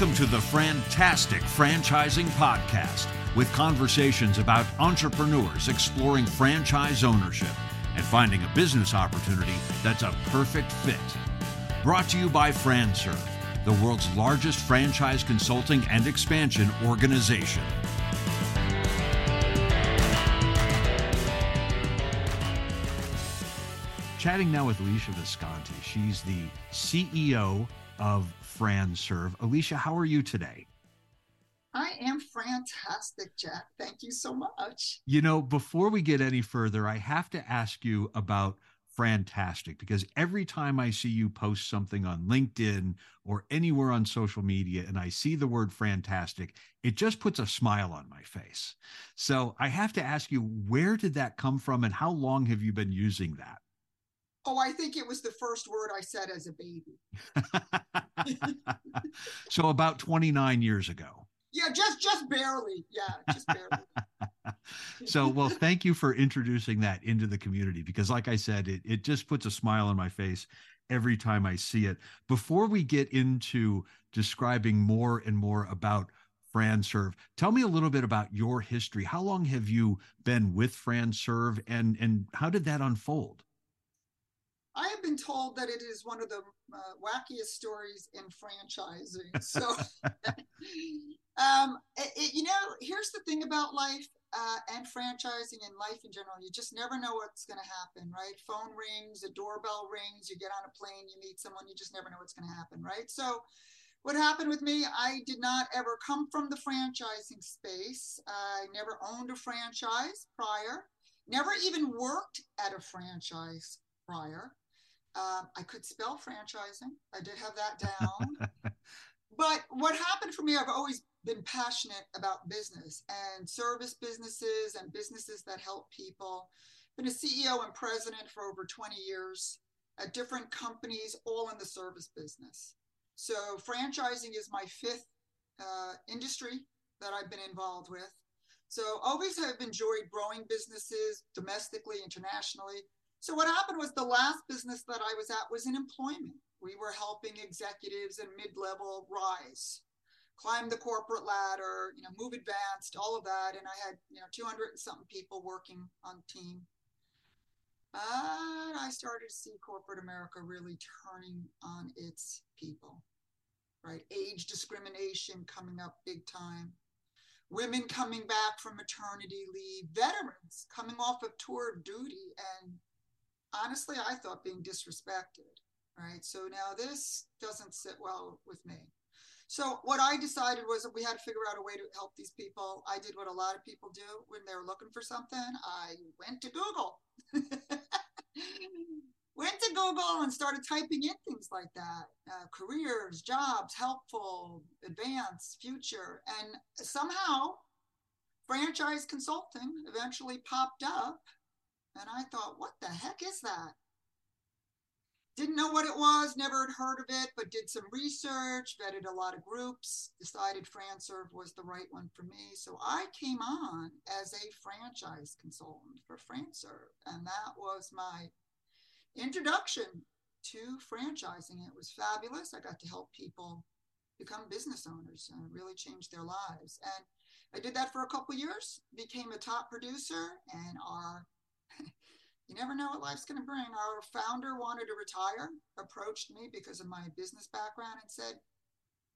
Welcome to the Fran-Tastic Franchising Podcast with conversations about entrepreneurs exploring franchise ownership and finding a business opportunity that's a perfect fit. Brought to you by FranServe, the world's largest franchise consulting and expansion organization. Chatting now with Alesia Visconti. She's the CEO of FranServe. Alesia, how are you today? I am fantastic, Jack. Thank you so much. You know, before we get any further, I have to ask you about Frantastic because every time I see you post something on LinkedIn or anywhere on social media and I see the word Frantastic, it just puts a smile on my face. So I have to ask you, where did that come from and how long have you been using that? Oh, I think it was the first word I said as a baby. so about 29 years ago. Yeah, just just barely. Yeah, just barely. so, well, thank you for introducing that into the community because like I said, it it just puts a smile on my face every time I see it. Before we get into describing more and more about FranServe, tell me a little bit about your history. How long have you been with FranServe and and how did that unfold? I have been told that it is one of the uh, wackiest stories in franchising. So, um, it, it, you know, here's the thing about life uh, and franchising and life in general. You just never know what's going to happen, right? Phone rings, a doorbell rings, you get on a plane, you meet someone, you just never know what's going to happen, right? So, what happened with me, I did not ever come from the franchising space. I never owned a franchise prior, never even worked at a franchise prior. Um, I could spell franchising. I did have that down. but what happened for me, I've always been passionate about business and service businesses and businesses that help people. Been a CEO and president for over 20 years at different companies, all in the service business. So franchising is my fifth uh, industry that I've been involved with. So always have enjoyed growing businesses domestically, internationally, so what happened was the last business that I was at was in employment. We were helping executives and mid-level rise, climb the corporate ladder, you know, move advanced, all of that. And I had, you know, 200 and something people working on team. But I started to see corporate America really turning on its people, right? Age discrimination coming up big time. Women coming back from maternity leave, veterans coming off of tour of duty and honestly, I thought being disrespected. Right. So now this doesn't sit well with me. So what I decided was that we had to figure out a way to help these people. I did what a lot of people do when they're looking for something. I went to Google. went to Google and started typing in things like that uh, careers, jobs, helpful, advanced, future. And somehow, franchise consulting eventually popped up and I thought, what the heck is that? Didn't know what it was, never had heard of it, but did some research, vetted a lot of groups, decided FranServe was the right one for me. So I came on as a franchise consultant for FranServe. And that was my introduction to franchising. It was fabulous. I got to help people become business owners and really change their lives. And I did that for a couple years, became a top producer, and our you never know what life's going to bring. Our founder wanted to retire, approached me because of my business background and said,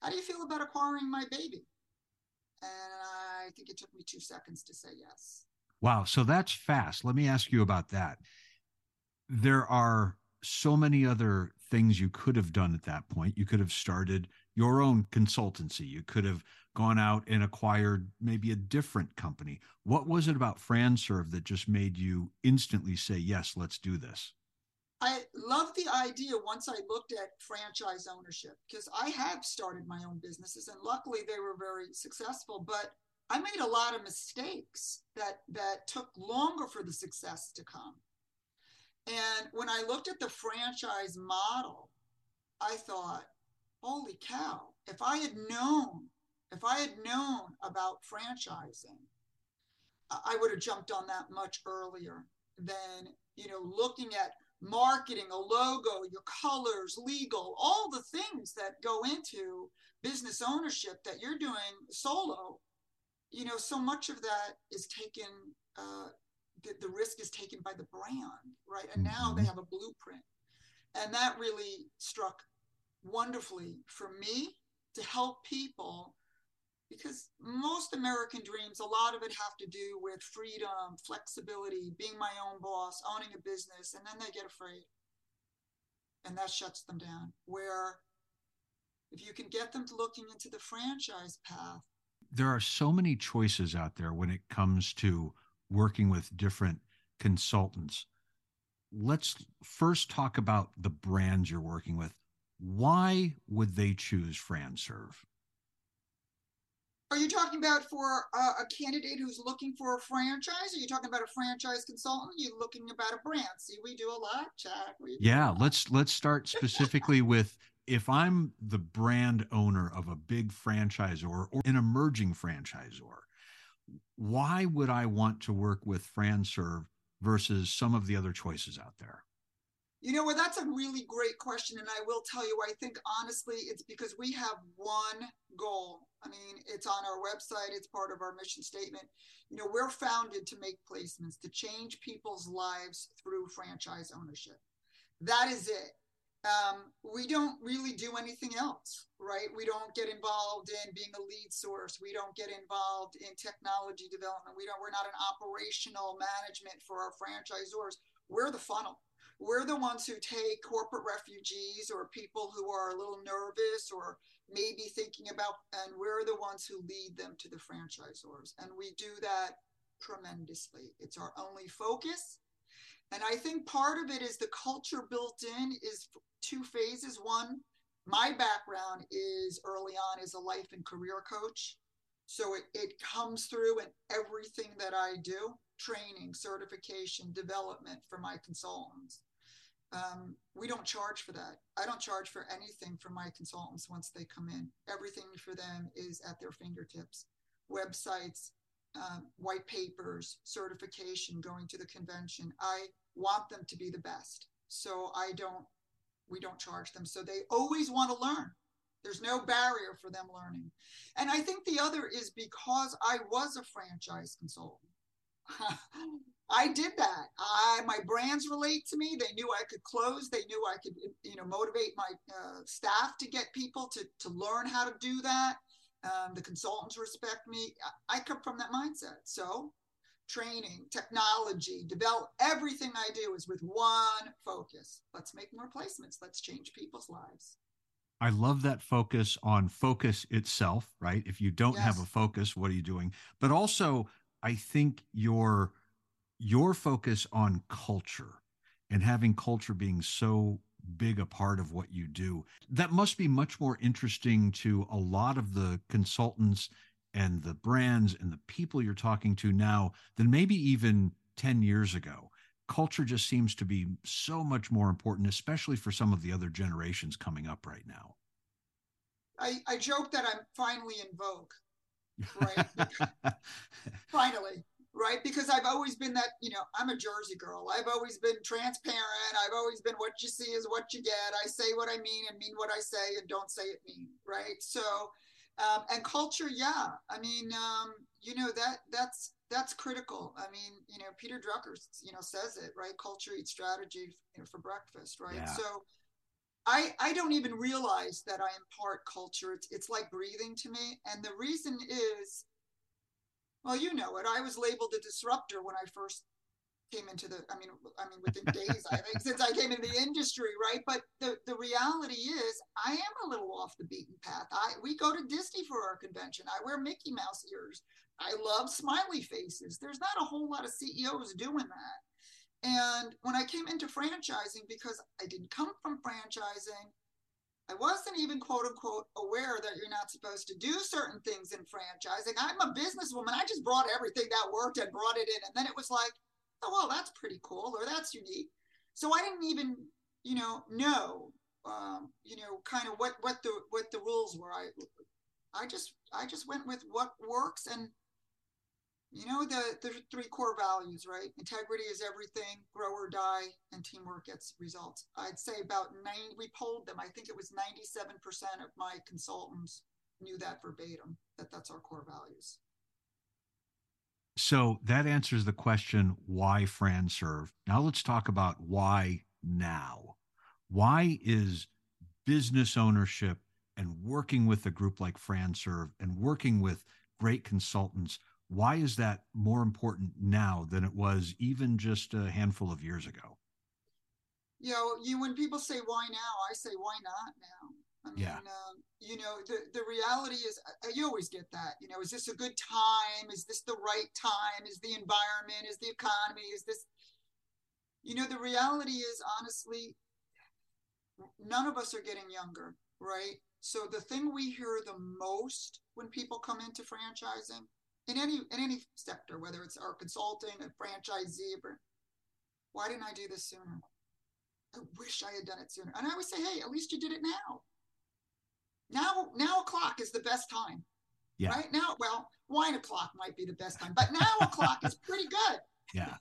How do you feel about acquiring my baby? And I think it took me two seconds to say yes. Wow. So that's fast. Let me ask you about that. There are so many other things you could have done at that point. You could have started your own consultancy. You could have gone out and acquired maybe a different company. What was it about FranServe that just made you instantly say, yes, let's do this? I love the idea once I looked at franchise ownership because I have started my own businesses and luckily they were very successful, but I made a lot of mistakes that that took longer for the success to come. When I looked at the franchise model, I thought, holy cow, if I had known if I had known about franchising, I would have jumped on that much earlier than, you know, looking at marketing, a logo, your colors, legal, all the things that go into business ownership that you're doing solo, you know, so much of that is taken, uh, the, the risk is taken by the brand, right? And now they mm-hmm. have a blueprint. And that really struck wonderfully for me to help people because most American dreams, a lot of it have to do with freedom, flexibility, being my own boss, owning a business, and then they get afraid. And that shuts them down. Where if you can get them looking into the franchise path. There are so many choices out there when it comes to working with different consultants. Let's first talk about the brands you're working with. Why would they choose FranServe? Are you talking about for a, a, candidate who's looking for a franchise? Are you talking about a franchise consultant? Are you looking about a brand? See, we do a lot, Jack. Yeah, let's let's start specifically with if I'm the brand owner of a big franchisor or an emerging franchisor, why would I want to work with FranServe versus some of the other choices out there? You know, well, that's a really great question. And I will tell you, I think honestly, it's because we have one goal. I mean, it's on our website, it's part of our mission statement. You know, we're founded to make placements, to change people's lives through franchise ownership. That is it um, we don't really do anything else, right? We don't get involved in being a lead source. We don't get involved in technology development. We don't. We're not an operational management for our franchisors. We're the funnel. We're the ones who take corporate refugees or people who are a little nervous or maybe thinking about, and we're the ones who lead them to the franchisors. And we do that tremendously. It's our only focus. And I think part of it is the culture built in is two phases. One, my background is early on as a life and career coach. So it, it comes through in everything that I do training, certification, development for my consultants. Um, we don't charge for that. I don't charge for anything for my consultants once they come in. Everything for them is at their fingertips websites, um, white papers, certification, going to the convention. I want them to be the best. So I don't we don't charge them. So they always want to learn. There's no barrier for them learning. And I think the other is because I was a franchise consultant. I did that. I my brands relate to me. They knew I could close. They knew I could, you know, motivate my uh, staff to get people to to learn how to do that. Um, the consultants respect me. I, I come from that mindset. So training, technology, develop everything I do is with one focus. Let's make more placements. Let's change people's lives. I love that focus on focus itself, right? If you don't yes. have a focus, what are you doing? But also, I think your your focus on culture and having culture being so big a part of what you do. That must be much more interesting to a lot of the consultants and the brands and the people you're talking to now than maybe even 10 years ago. Culture just seems to be so much more important, especially for some of the other generations coming up right now. I, I joke that I'm finally in vogue, right? finally, right? Because I've always been that, you know, I'm a Jersey girl. I've always been transparent. I've always been what you see is what you get. I say what I mean and mean what I say and don't say it mean, right? So um, and culture yeah i mean um, you know that that's that's critical i mean you know peter drucker you know says it right culture eats strategy you know, for breakfast right yeah. so I, I don't even realize that I impart culture. It's, it's like breathing to me. And the reason is, well, you know it. I was labeled a disruptor when I first came into the i mean i mean within days i think since i came in the industry right? But the the reality is i am a little off the beaten path. I we go to disney for our convention. I wear mickey mouse ears. I love smiley faces. There's not a whole lot of ceos doing that. And when i came into franchising because i didn't come from franchising I wasn't even quote unquote aware that you're not supposed to do certain things in franchising. I'm a businesswoman. I just brought everything that worked and brought it in. And then it was like, oh well that's pretty cool or that's unique so i didn't even you know know um, you know kind of what what the what the rules were i i just i just went with what works and you know the the three core values right integrity is everything grow or die and teamwork gets results i'd say about nine we polled them i think it was 97% of my consultants knew that verbatim that that's our core values. So that answers the question why FranServe. Now let's talk about why now. Why is business ownership and working with a group like FranServe and working with great consultants, why is that more important now than it was even just a handful of years ago? You know, you when people say why now, I say why not now. I mean, yeah. Um, you know, the, the reality is, uh, you always get that. You know, is this a good time? Is this the right time? Is the environment? Is the economy? Is this, you know, the reality is, honestly, none of us are getting younger, right? So the thing we hear the most when people come into franchising in any in any sector, whether it's our consulting, a franchisee, why didn't I do this sooner? I wish I had done it sooner. And I always say, hey, at least you did it now now now o'clock is the best time. Yeah. Right now, well, wine o'clock might be the best time, but now o'clock is pretty good. Yeah.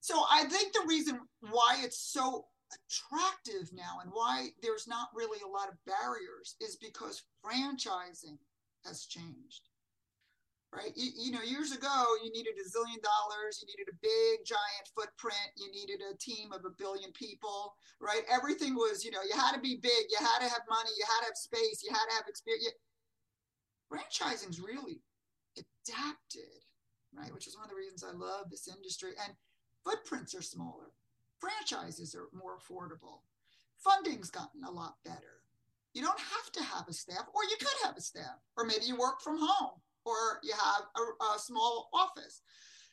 so I think the reason why it's so attractive now and why there's not really a lot of barriers is because franchising has changed right? You, you, know, years ago, you needed a zillion dollars, you needed a big, giant footprint, you needed a team of a billion people, right? Everything was, you know, you had to be big, you had to have money, you had to have space, you had to have experience. Franchising's really adapted, right? Which is one of the reasons I love this industry. And footprints are smaller, franchises are more affordable, funding's gotten a lot better. You don't have to have a staff, or you could have a staff, or maybe you work from home or you have a, a small office.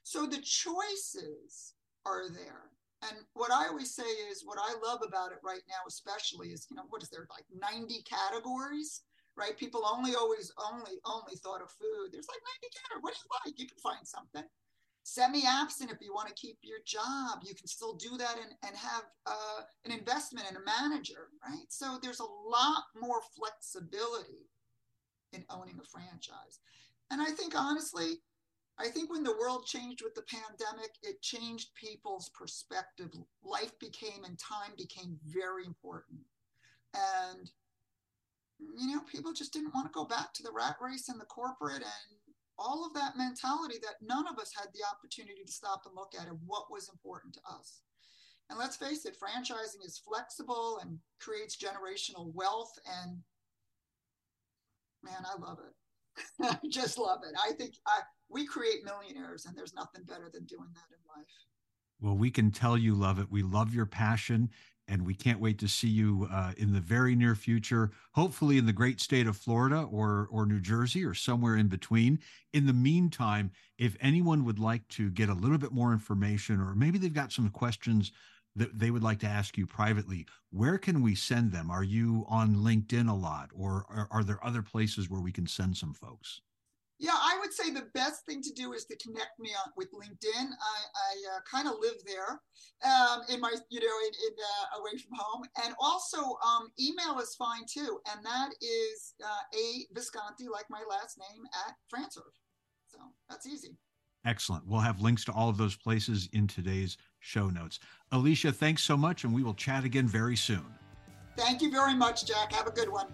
So the choices are there. And what I always say is what I love about it right now, especially is, you know, what is there like 90 categories, right? People only always only only thought of food. There's like 90 categories. What do you like? You can find something. Semi-absent, if you want to keep your job, you can still do that and, and have uh, an investment and a manager, right? So there's a lot more flexibility in owning a franchise. And I think honestly, I think when the world changed with the pandemic, it changed people's perspective. Life became and time became very important. And, you know, people just didn't want to go back to the rat race and the corporate and all of that mentality that none of us had the opportunity to stop and look at it, what was important to us. And let's face it, franchising is flexible and creates generational wealth. And man, I love it. I just love it. I think I, we create millionaires, and there's nothing better than doing that in life. Well, we can tell you love it. We love your passion, and we can't wait to see you uh, in the very near future. Hopefully, in the great state of Florida or or New Jersey or somewhere in between. In the meantime, if anyone would like to get a little bit more information, or maybe they've got some questions that they would like to ask you privately, where can we send them? Are you on LinkedIn a lot, or are, are there other places where we can send some folks? Yeah, I would say the best thing to do is to connect me on, with LinkedIn. I, I uh, kind of live there, um, in my you know in, in uh, away from home, and also um, email is fine too, and that is uh, a Visconti like my last name at FranServe. So that's easy. Excellent. We'll have links to all of those places in today's show notes. Alesia, thanks so much, and we will chat again very soon. Thank you very much, Jack. Have a good one.